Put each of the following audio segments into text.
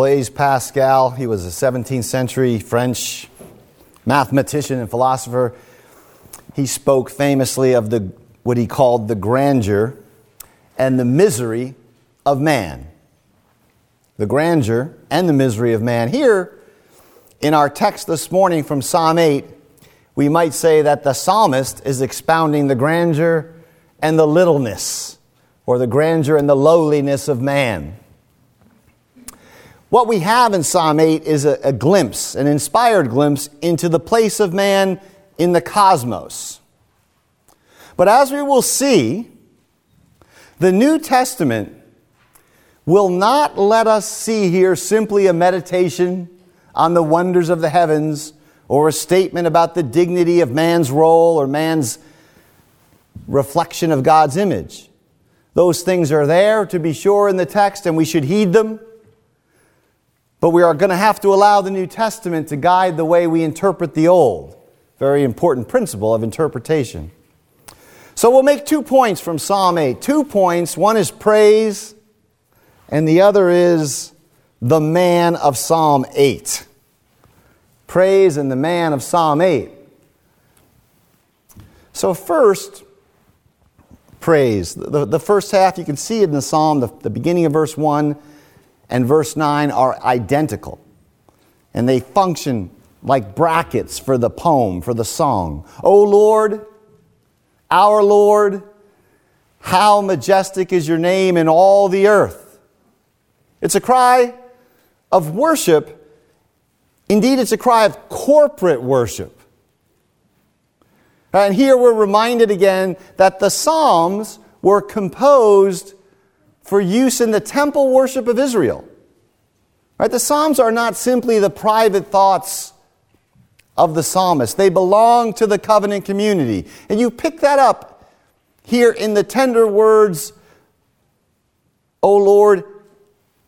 Blaise Pascal, he was a 17th century French mathematician and philosopher. He spoke famously of the, what he called the grandeur and the misery of man. The grandeur and the misery of man. Here, in our text this morning from Psalm 8, we might say that the psalmist is expounding the grandeur and the littleness, or the grandeur and the lowliness of man. What we have in Psalm 8 is a, a, glimpse, an inspired glimpse into the place of man in the cosmos. But as we will see, the New Testament will not let us see here simply a meditation on the wonders of the heavens or a statement about the dignity of man's role or man's reflection of God's image. Those things are there, to be sure, in the text, and we should heed them. But we are going to have to allow the New Testament to guide the way we interpret the Old. Very important principle of interpretation. So we'll make two points from Psalm 8. Two points. One is praise, and the other is the man of Psalm 8. Praise and the man of Psalm 8. So, first, praise. The, the first half, you can see it in the psalm, the, the beginning of verse 1 and verse 9 are identical. And they function like brackets for the poem, for the song. O Lord, our Lord, how majestic is your name in all the earth. It's a cry of worship. Indeed, it's a cry of corporate worship. And here we're reminded again that the Psalms were composed for use in the temple worship of Israel. Right? The Psalms are not simply the private thoughts of the psalmist, they belong to the covenant community. And you pick that up here in the tender words, O Lord,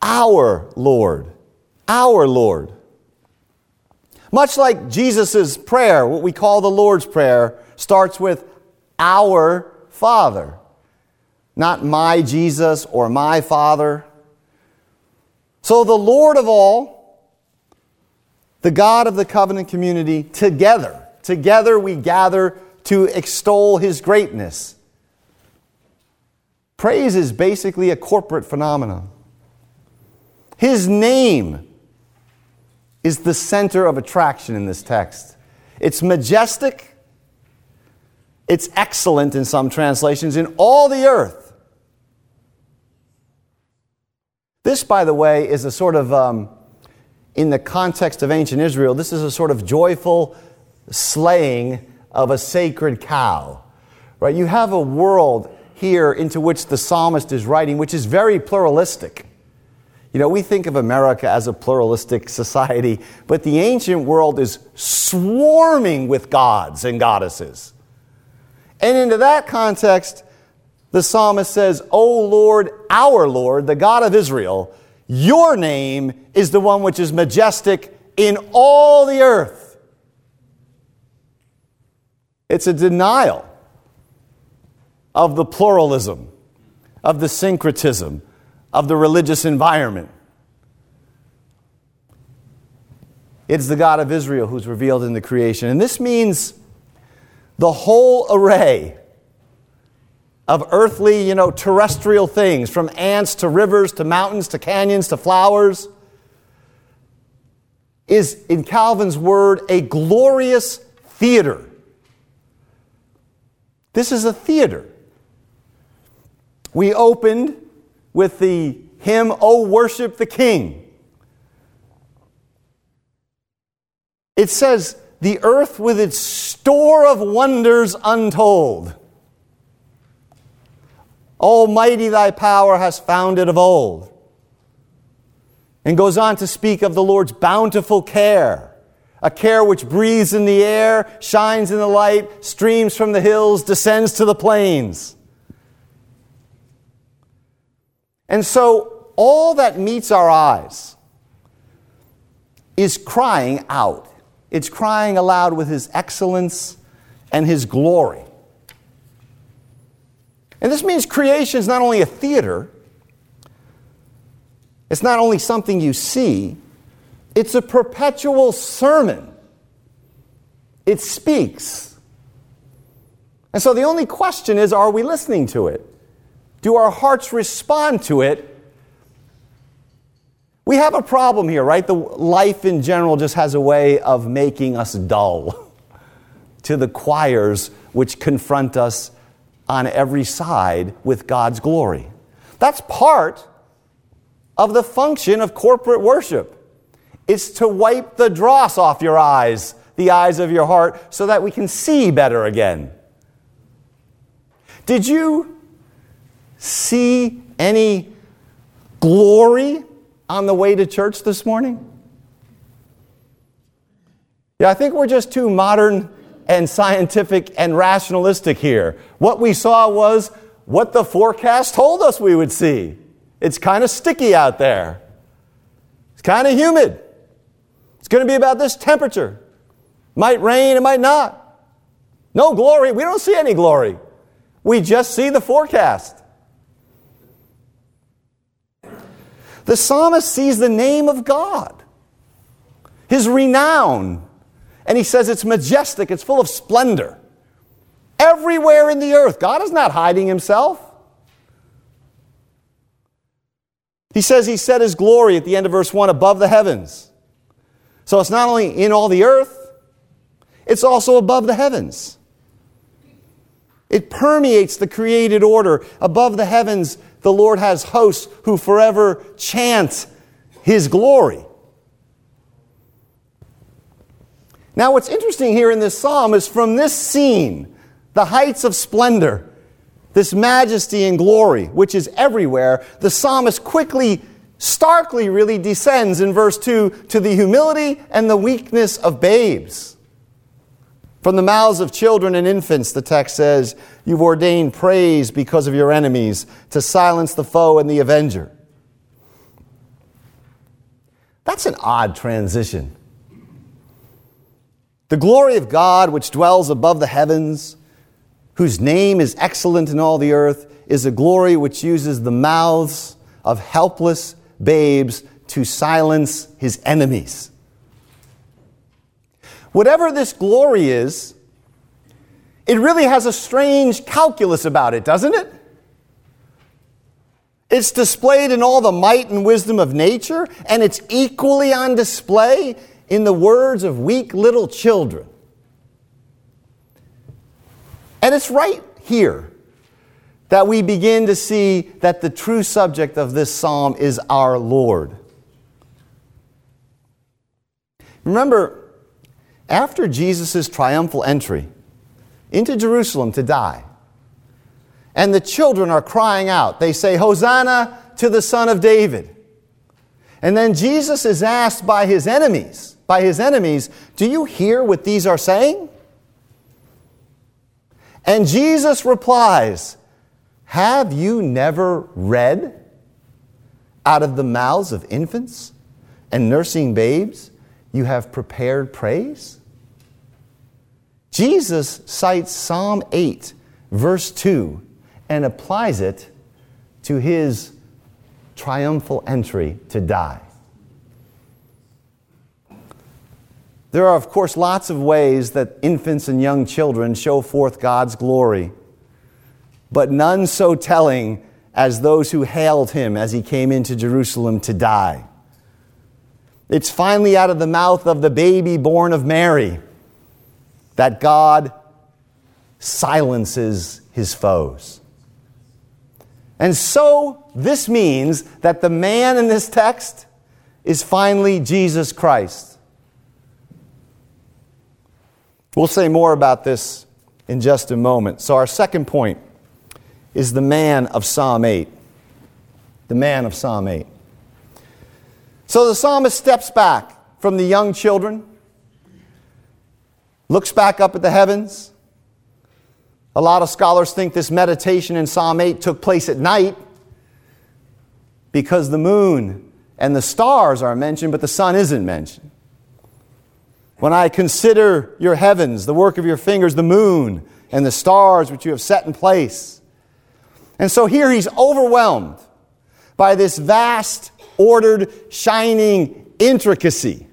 our Lord, our Lord. Much like Jesus' prayer, what we call the Lord's Prayer, starts with our Father. Not my Jesus or my Father. So the Lord of all, the God of the covenant community, together, together we gather to extol his greatness. Praise is basically a corporate phenomenon. His name is the center of attraction in this text. It's majestic, it's excellent in some translations, in all the earth. This, by the way, is a sort of, um, in the context of ancient Israel, this is a sort of joyful slaying of a sacred cow. Right? You have a world here into which the psalmist is writing, which is very pluralistic. You know, we think of America as a pluralistic society, but the ancient world is swarming with gods and goddesses. And into that context, the psalmist says, O Lord, our Lord, the God of Israel, your name is the one which is majestic in all the earth. It's a denial of the pluralism, of the syncretism, of the religious environment. It's the God of Israel who's revealed in the creation. And this means the whole array of earthly, you know, terrestrial things, from ants to rivers to mountains to canyons to flowers, is, in Calvin's word, a glorious theater. This is a theater. We opened with the hymn, Oh, Worship the King. It says, The earth with its store of wonders untold. Almighty thy power has founded of old. And goes on to speak of the Lord's bountiful care, a care which breathes in the air, shines in the light, streams from the hills, descends to the plains. And so, all that meets our eyes is crying out. It's crying aloud with His excellence and His glory. And this means creation is not only a theater, It's not only something you see, it's a perpetual sermon. It speaks. And so the only question is are we listening to it? Do our hearts respond to it? We have a problem here, right? The life in general just has a way of making us dull to the choirs which confront us on every side with God's glory. That's part of the function of corporate worship. It's to wipe the dross off your eyes, the eyes of your heart, so that we can see better again. Did you see any glory on the way to church this morning? Yeah, I think we're just too modern and scientific and rationalistic here. What we saw was what the forecast told us we would see. It's kind of sticky out there. It's kind of humid. It's going to be about this temperature. Might rain, it might not. No glory. We don't see any glory. We just see the forecast. The psalmist sees the name of God, his renown, and he says it's majestic, it's full of splendor. Everywhere in the earth, God is not hiding himself. He says he set his glory at the end of verse 1 above the heavens. So it's not only in all the earth, it's also above the heavens. It permeates the created order. Above the heavens, the Lord has hosts who forever chant his glory. Now, what's interesting here in this psalm is from this scene, the heights of splendor, this majesty and glory, which is everywhere, the psalmist quickly, starkly really descends in verse 2 to the humility and the weakness of babes. From the mouths of children and infants, the text says, You've ordained praise because of your enemies, to silence the foe and the avenger. That's an odd transition. The glory of God, which dwells above the heavens, whose name is excellent in all the earth, is a glory which uses the mouths of helpless babes to silence his enemies. Whatever this glory is, it really has a strange calculus about it, doesn't it? It's displayed in all the might and wisdom of nature, and it's equally on display in the words of weak little children. And it's right here that we begin to see that the true subject of this psalm is our Lord. Remember, after Jesus' triumphal entry into Jerusalem to die, and the children are crying out, they say, Hosanna to the Son of David. And then Jesus is asked by his enemies, by his enemies, Do you hear what these are saying? And Jesus replies, Have you never read out of the mouths of infants and nursing babes you have prepared praise? Jesus cites Psalm 8, verse 2, and applies it to his triumphal entry to die. There are, of course, lots of ways that infants and young children show forth God's glory, but none so telling as those who hailed him as he came into Jerusalem to die. It's finally out of the mouth of the baby born of Mary that God silences his foes. And so, this means that the man in this text is finally Jesus Christ. We'll say more about this in just a moment. So, our second point is the man of Psalm 8. The man of Psalm 8. So, the psalmist steps back from the young children, looks back up at the heavens. A lot of scholars think this meditation in Psalm 8 took place at night because the moon and the stars are mentioned, but the sun isn't mentioned. When I consider your heavens, the work of your fingers, the moon and the stars which you have set in place. And so here he's overwhelmed by this vast ordered, shining intricacy.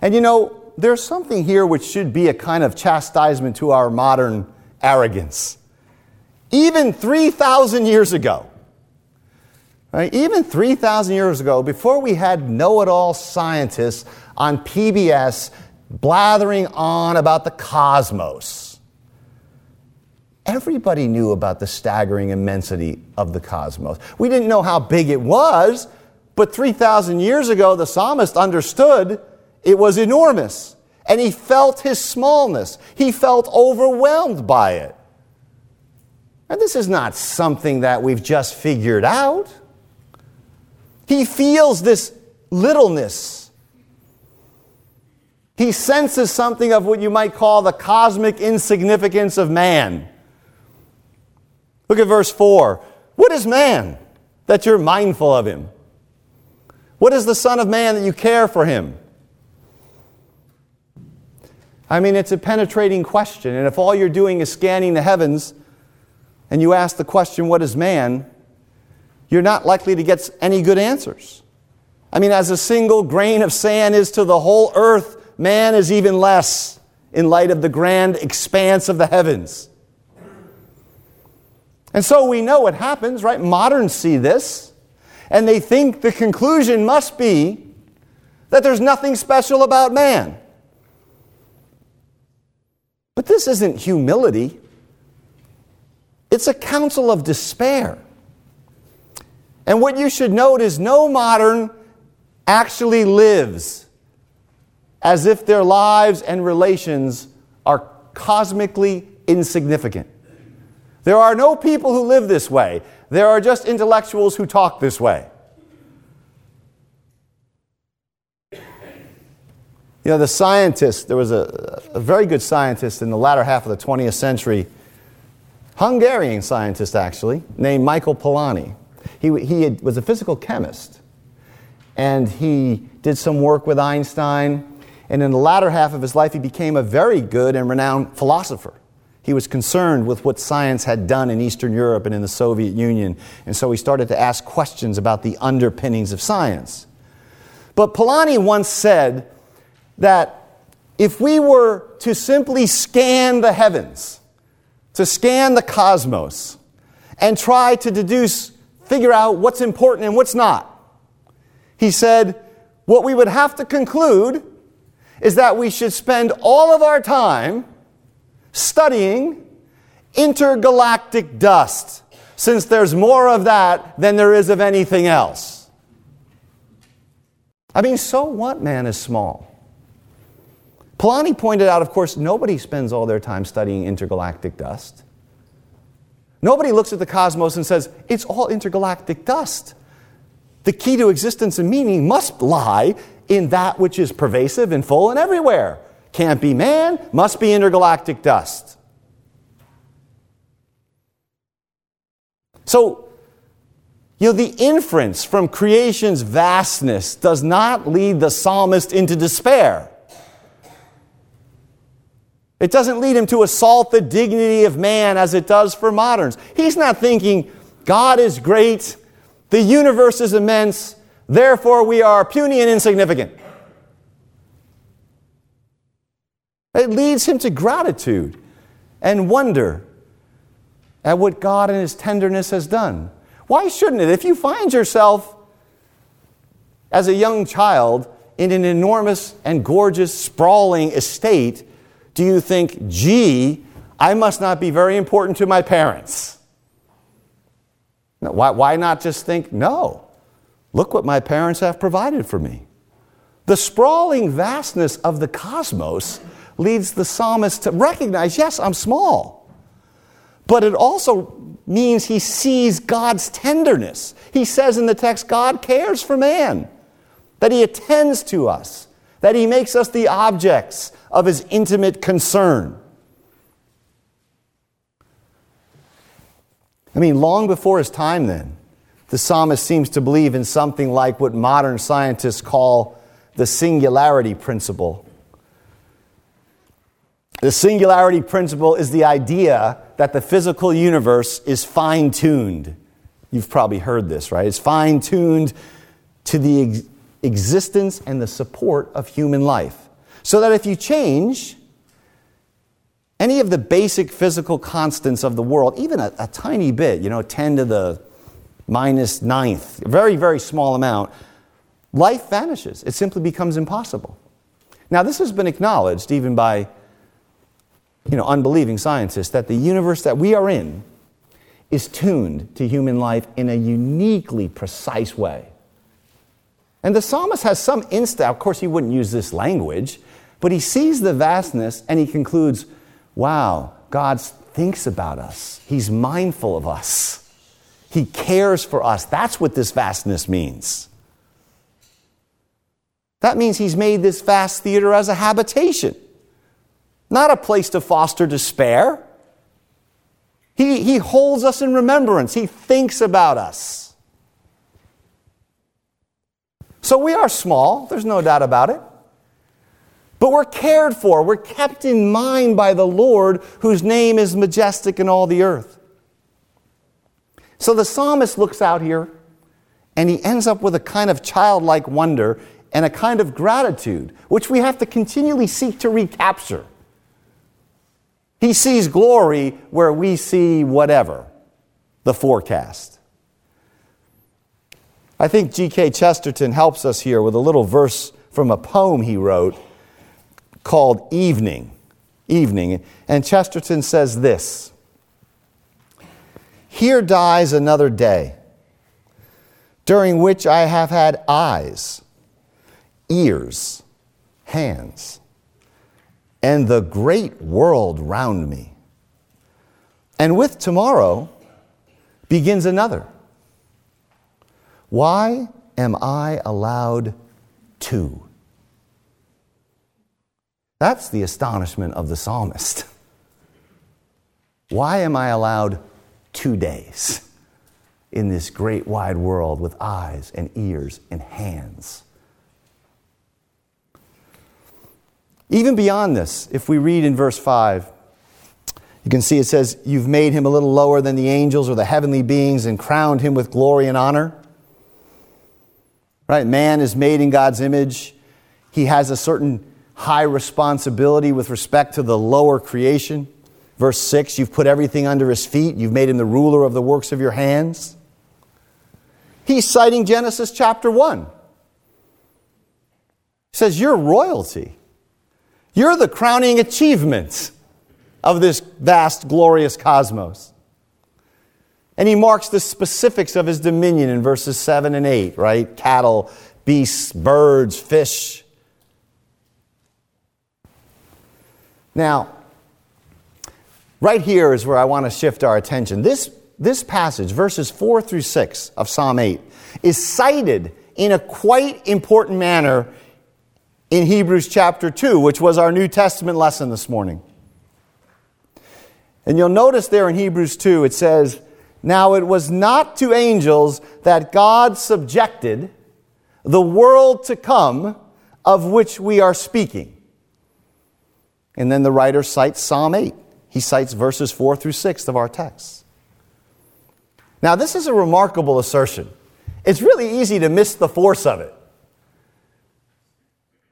And you know, there's something here which should be a kind of chastisement to our modern arrogance. Even 3,000 years ago, right, even 3,000 years ago, before we had know it all scientists on PBS blathering on about the cosmos, everybody knew about the staggering immensity of the cosmos. We didn't know how big it was, but 3,000 years ago, the psalmist understood it was enormous. And he felt his smallness. He felt overwhelmed by it. And this is not something that we've just figured out. He feels this littleness. He senses something of what you might call the cosmic insignificance of man. Look at verse 4. What is man that you're mindful of him? What is the Son of Man that you care for him? I mean, it's a penetrating question. And if all you're doing is scanning the heavens and you ask the question, What is man? You're not likely to get any good answers. I mean, as a single grain of sand is to the whole earth, man is even less in light of the grand expanse of the heavens. And so we know what happens, right? Moderns see this, and they think the conclusion must be that there's nothing special about man. But this isn't humility, it's a counsel of despair. And what you should note is no modern actually lives as if their lives and relations are cosmically insignificant. There are no people who live this way. There are just intellectuals who talk this way. You know, the scientist, there was a, a very good scientist in the latter half of the 20th century, Hungarian scientist actually, named Michael Polanyi. He, he had, was a physical chemist, and he did some work with Einstein, and in the latter half of his life, he became a very good and renowned philosopher. He was concerned with what science had done in Eastern Europe and in the Soviet Union, and so he started to ask questions about the underpinnings of science. But Polanyi once said that if we were to simply scan the heavens, to scan the cosmos, and try to deduce, figure out what's important and what's not, he said, what we would have to conclude is that we should spend all of our time studying intergalactic dust, since there's more of that than there is of anything else. I mean, so what man is small? Polanyi pointed out, of course, nobody spends all their time studying intergalactic dust. Nobody looks at the cosmos and says, it's all intergalactic dust. The key to existence and meaning must lie in that which is pervasive and full and everywhere. Can't be man, must be intergalactic dust. So, you know, the inference from creation's vastness does not lead the psalmist into despair. It doesn't lead him to assault the dignity of man as it does for moderns. He's not thinking, God is great, the universe is immense, therefore we are puny and insignificant. It leads him to gratitude and wonder at what God in His tenderness has done. Why shouldn't it? If you find yourself as a young child in an enormous and gorgeous, sprawling estate, do you think, gee, I must not be very important to my parents? No, why, why not just think, no, look what my parents have provided for me? The sprawling vastness of the cosmos leads the psalmist to recognize, yes, I'm small. But it also means he sees God's tenderness. He says in the text, God cares for man, that he attends to us, that he makes us the objects of his intimate concern. I mean, long before his time, then, the psalmist seems to believe in something like what modern scientists call the singularity principle. The singularity principle is the idea that the physical universe is fine tuned You've probably heard this, right? It's fine tuned to the existence and the support of human life. So that if you change any of the basic physical constants of the world, even a, a tiny bit, you know, 10 to the minus ninth, very, very small amount, life vanishes. It simply becomes impossible. Now, this has been acknowledged even by you know, unbelieving scientists that the universe that we are in is tuned to human life in a uniquely precise way. And the psalmist has some instinct, of course, he wouldn't use this language, but he sees the vastness and he concludes, wow, God thinks about us. He's mindful of us. He cares for us. That's what this vastness means. That means he's made this vast theater as a habitation, not a place to foster despair. He, he holds us in remembrance, he thinks about us. So we are small, there's no doubt about it. But we're cared for, we're kept in mind by the Lord, whose name is majestic in all the earth. So the psalmist looks out here and he ends up with a kind of childlike wonder and a kind of gratitude, which we have to continually seek to recapture. He sees glory where we see whatever, the forecast. I think G.K. Chesterton helps us here with a little verse from a poem he wrote called Evening. Evening. And Chesterton says this Here dies another day, during which I have had eyes ears, hands, and the great world round me. And with tomorrow begins another. Why am I allowed two? That's the astonishment of the psalmist. Why am I allowed two days in this great wide world with eyes and ears and hands? Even beyond this, if we read in verse 5, you can see it says, You've made him a little lower than the angels or the heavenly beings and crowned him with glory and honor. Right? Man is made in God's image. He has a certain high responsibility with respect to the lower creation. Verse 6 You've put everything under his feet, you've made him the ruler of the works of your hands. He's citing Genesis chapter 1. He says, You're royalty. You're the crowning achievement of this vast, glorious cosmos. And he marks the specifics of his dominion in verses 7 and 8, right? Cattle, beasts, birds, fish. Now, right here is where I want to shift our attention. This, this passage, verses 4 through 6 of Psalm 8, is cited in a quite important manner in Hebrews chapter 2, which was our New Testament lesson this morning. And you'll notice there in Hebrews 2, it says, Now it was not to angels that God subjected the world to come of which we are speaking. And then the writer cites Psalm 8. He cites verses 4 through 6 of our text. Now, this is a remarkable assertion. It's really easy to miss the force of it.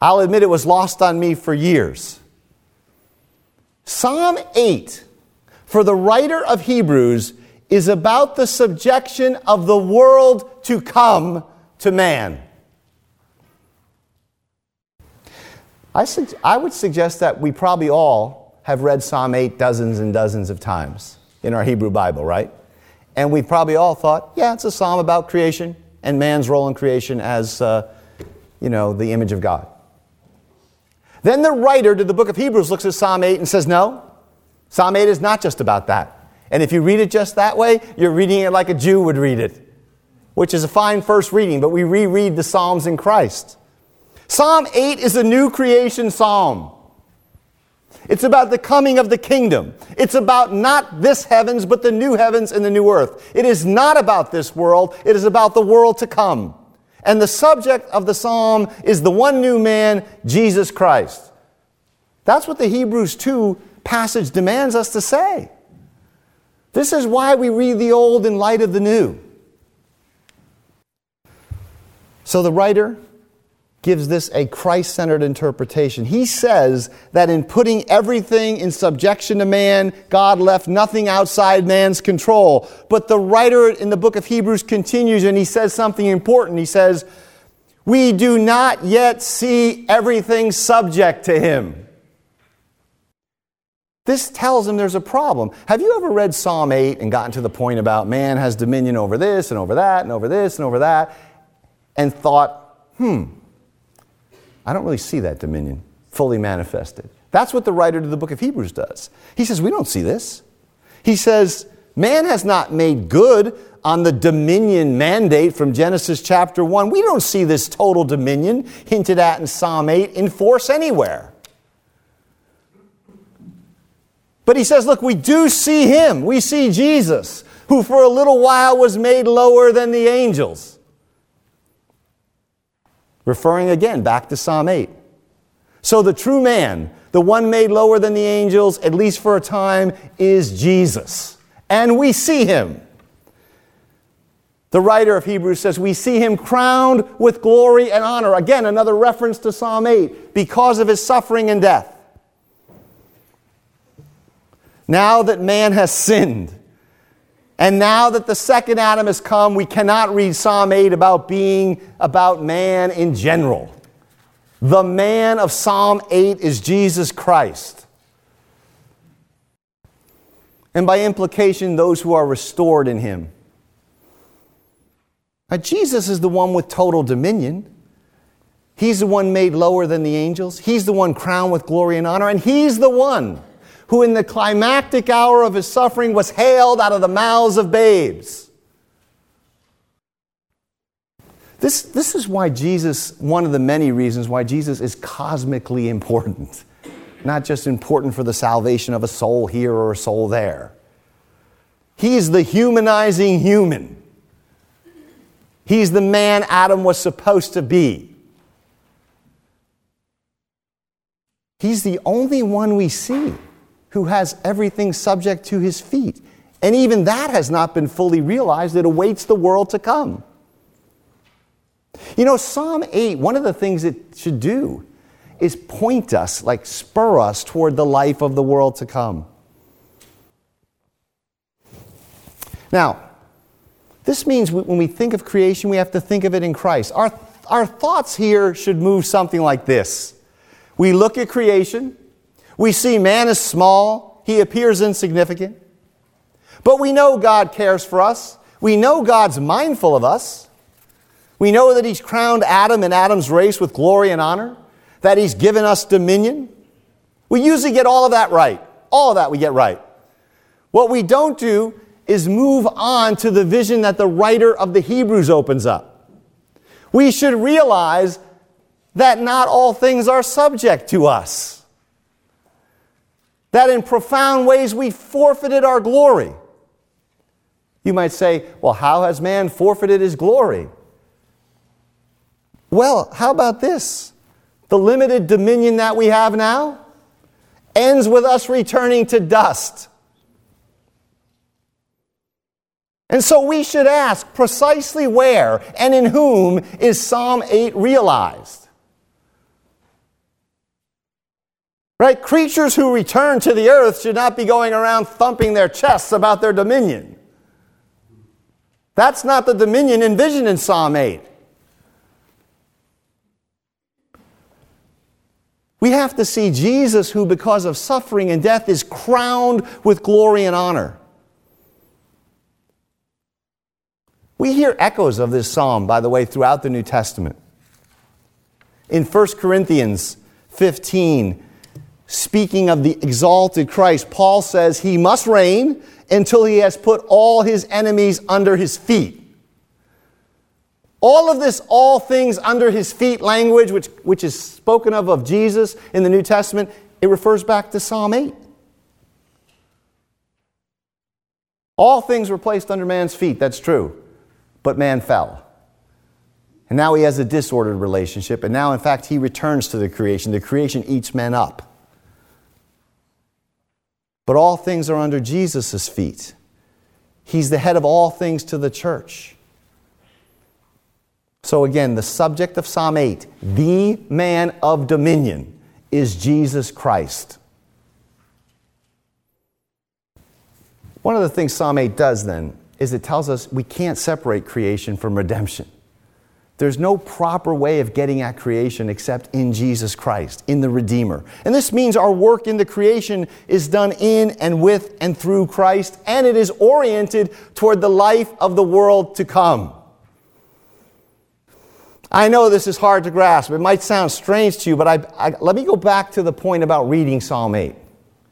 I'll admit it was lost on me for years. Psalm 8, for the writer of Hebrews, is about the subjection of the world to come to man. I, su- I would suggest that we probably all have read Psalm 8 dozens and dozens of times in our Hebrew Bible, right? And we've probably all thought, yeah, it's a psalm about creation and man's role in creation as, uh, you know, the image of God. Then the writer to the book of Hebrews looks at Psalm 8 and says, No, Psalm 8 is not just about that. And if you read it just that way, you're reading it like a Jew would read it, which is a fine first reading, but we reread the Psalms in Christ. Psalm 8 is a new creation psalm. It's about the coming of the kingdom. It's about not this heavens, but the new heavens and the new earth. It is not about this world, it is about the world to come. And the subject of the psalm is the one new man, Jesus Christ. That's what the Hebrews 2 passage demands us to say. This is why we read the old in light of the new. So the writer gives this a Christ centered interpretation. He says that in putting everything in subjection to man, God left nothing outside man's control. But the writer in the book of Hebrews continues and he says something important. He says, We do not yet see everything subject to him. This tells him there's a problem. Have you ever read Psalm 8 and gotten to the point about man has dominion over this and over that and over this and over that and thought, hmm, I don't really see that dominion fully manifested. That's what the writer to the book of Hebrews does. He says, We don't see this. He says, Man has not made good on the dominion mandate from Genesis chapter 1. We don't see this total dominion hinted at in Psalm 8 in force anywhere. But he says, Look, we do see him. We see Jesus, who for a little while was made lower than the angels referring again back to Psalm 8. So the true man, the one made lower than the angels, at least for a time, is Jesus. And we see him. The writer of Hebrews says, We see him crowned with glory and honor. Again, another reference to Psalm 8 because of his suffering and death. Now that man has sinned, and now that the second Adam has come, we cannot read Psalm 8 about being about man in general. The man of Psalm 8 is Jesus Christ. And by implication, those who are restored in him. Now, Jesus is the one with total dominion. He's the one made lower than the angels. He's the one crowned with glory and honor. And he's the one who in the climactic hour of his suffering was hailed out of the mouths of babes. This, this is why Jesus, one of the many reasons why Jesus is cosmically important, not just important for the salvation of a soul here or a soul there. He's the humanizing human. He's the man Adam was supposed to be. He's the only one we see who has everything subject to his feet. And even that has not been fully realized. It awaits the world to come. You know, Psalm 8, one of the things it should do is point us, like spur us toward the life of the world to come. Now, this means when we think of creation, we have to think of it in Christ. Our, our thoughts here should move something like this We look at creation, we see man is small, he appears insignificant. But we know God cares for us. We know God's mindful of us. We know that He's crowned Adam and Adam's race with glory and honor, that He's given us dominion. We usually get all of that right. All of that we get right. What we don't do is move on to the vision that the writer of the Hebrews opens up. We should realize that not all things are subject to us that in profound ways we forfeited our glory. You might say, well, how has man forfeited his glory? Well, how about this? The limited dominion that we have now ends with us returning to dust. And so we should ask precisely where and in whom is Psalm 8 realized? Right? Creatures who return to the earth should not be going around thumping their chests about their dominion. That's not the dominion envisioned in Psalm 8. We have to see Jesus, who, because of suffering and death, is crowned with glory and honor. We hear echoes of this psalm, by the way, throughout the New Testament. In 1 Corinthians 15, speaking of the exalted Christ, Paul says he must reign until he has put all his enemies under his feet. All of this, all things under his feet language, which, which is spoken of of Jesus in the New Testament, it refers back to Psalm 8. All things were placed under man's feet, that's true. But man fell. And now he has a disordered relationship, and now, in fact, he returns to the creation. The creation eats men up. But all things are under Jesus' feet. He's the head of all things to the church. So, again, the subject of Psalm 8, the man of dominion, is Jesus Christ. One of the things Psalm 8 does then is it tells us we can't separate creation from redemption. There's no proper way of getting at creation except in Jesus Christ, in the Redeemer. And this means our work in the creation is done in and with and through Christ, and it is oriented toward the life of the world to come. I know this is hard to grasp. It might sound strange to you, but I, I, let me go back to the point about reading Psalm 8.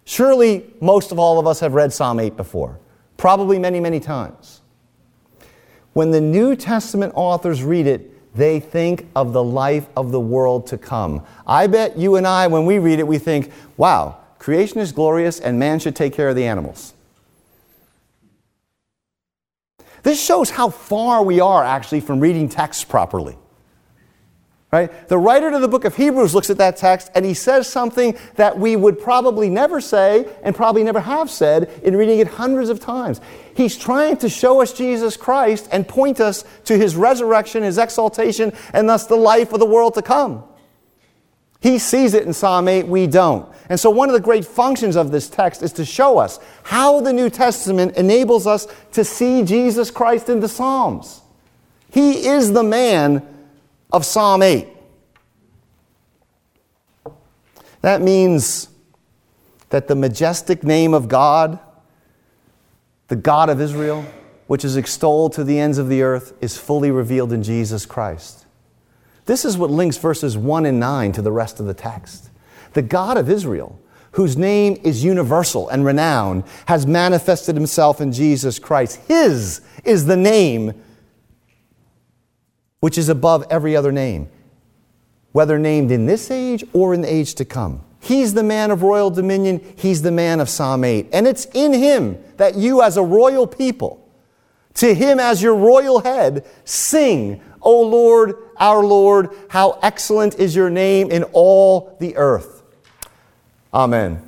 Surely most of all of us have read Psalm 8 before, probably many, many times. When the New Testament authors read it, they think of the life of the world to come. I bet you and I, when we read it, we think, wow, creation is glorious and man should take care of the animals. This shows how far we are actually from reading texts properly. Right? The writer to the book of Hebrews looks at that text and he says something that we would probably never say and probably never have said in reading it hundreds of times. He's trying to show us Jesus Christ and point us to his resurrection, his exaltation, and thus the life of the world to come. He sees it in Psalm 8, we don't. And so, one of the great functions of this text is to show us how the New Testament enables us to see Jesus Christ in the Psalms. He is the man of Psalm 8. That means that the majestic name of God, the God of Israel, which is extolled to the ends of the earth, is fully revealed in Jesus Christ. This is what links verses 1 and 9 to the rest of the text. The God of Israel, whose name is universal and renowned, has manifested himself in Jesus Christ. His is the name which is above every other name, whether named in this age or in the age to come. He's the man of royal dominion. He's the man of Psalm 8. And it's in him that you, as a royal people, to him as your royal head, sing, O Lord, our Lord, how excellent is your name in all the earth. Amen.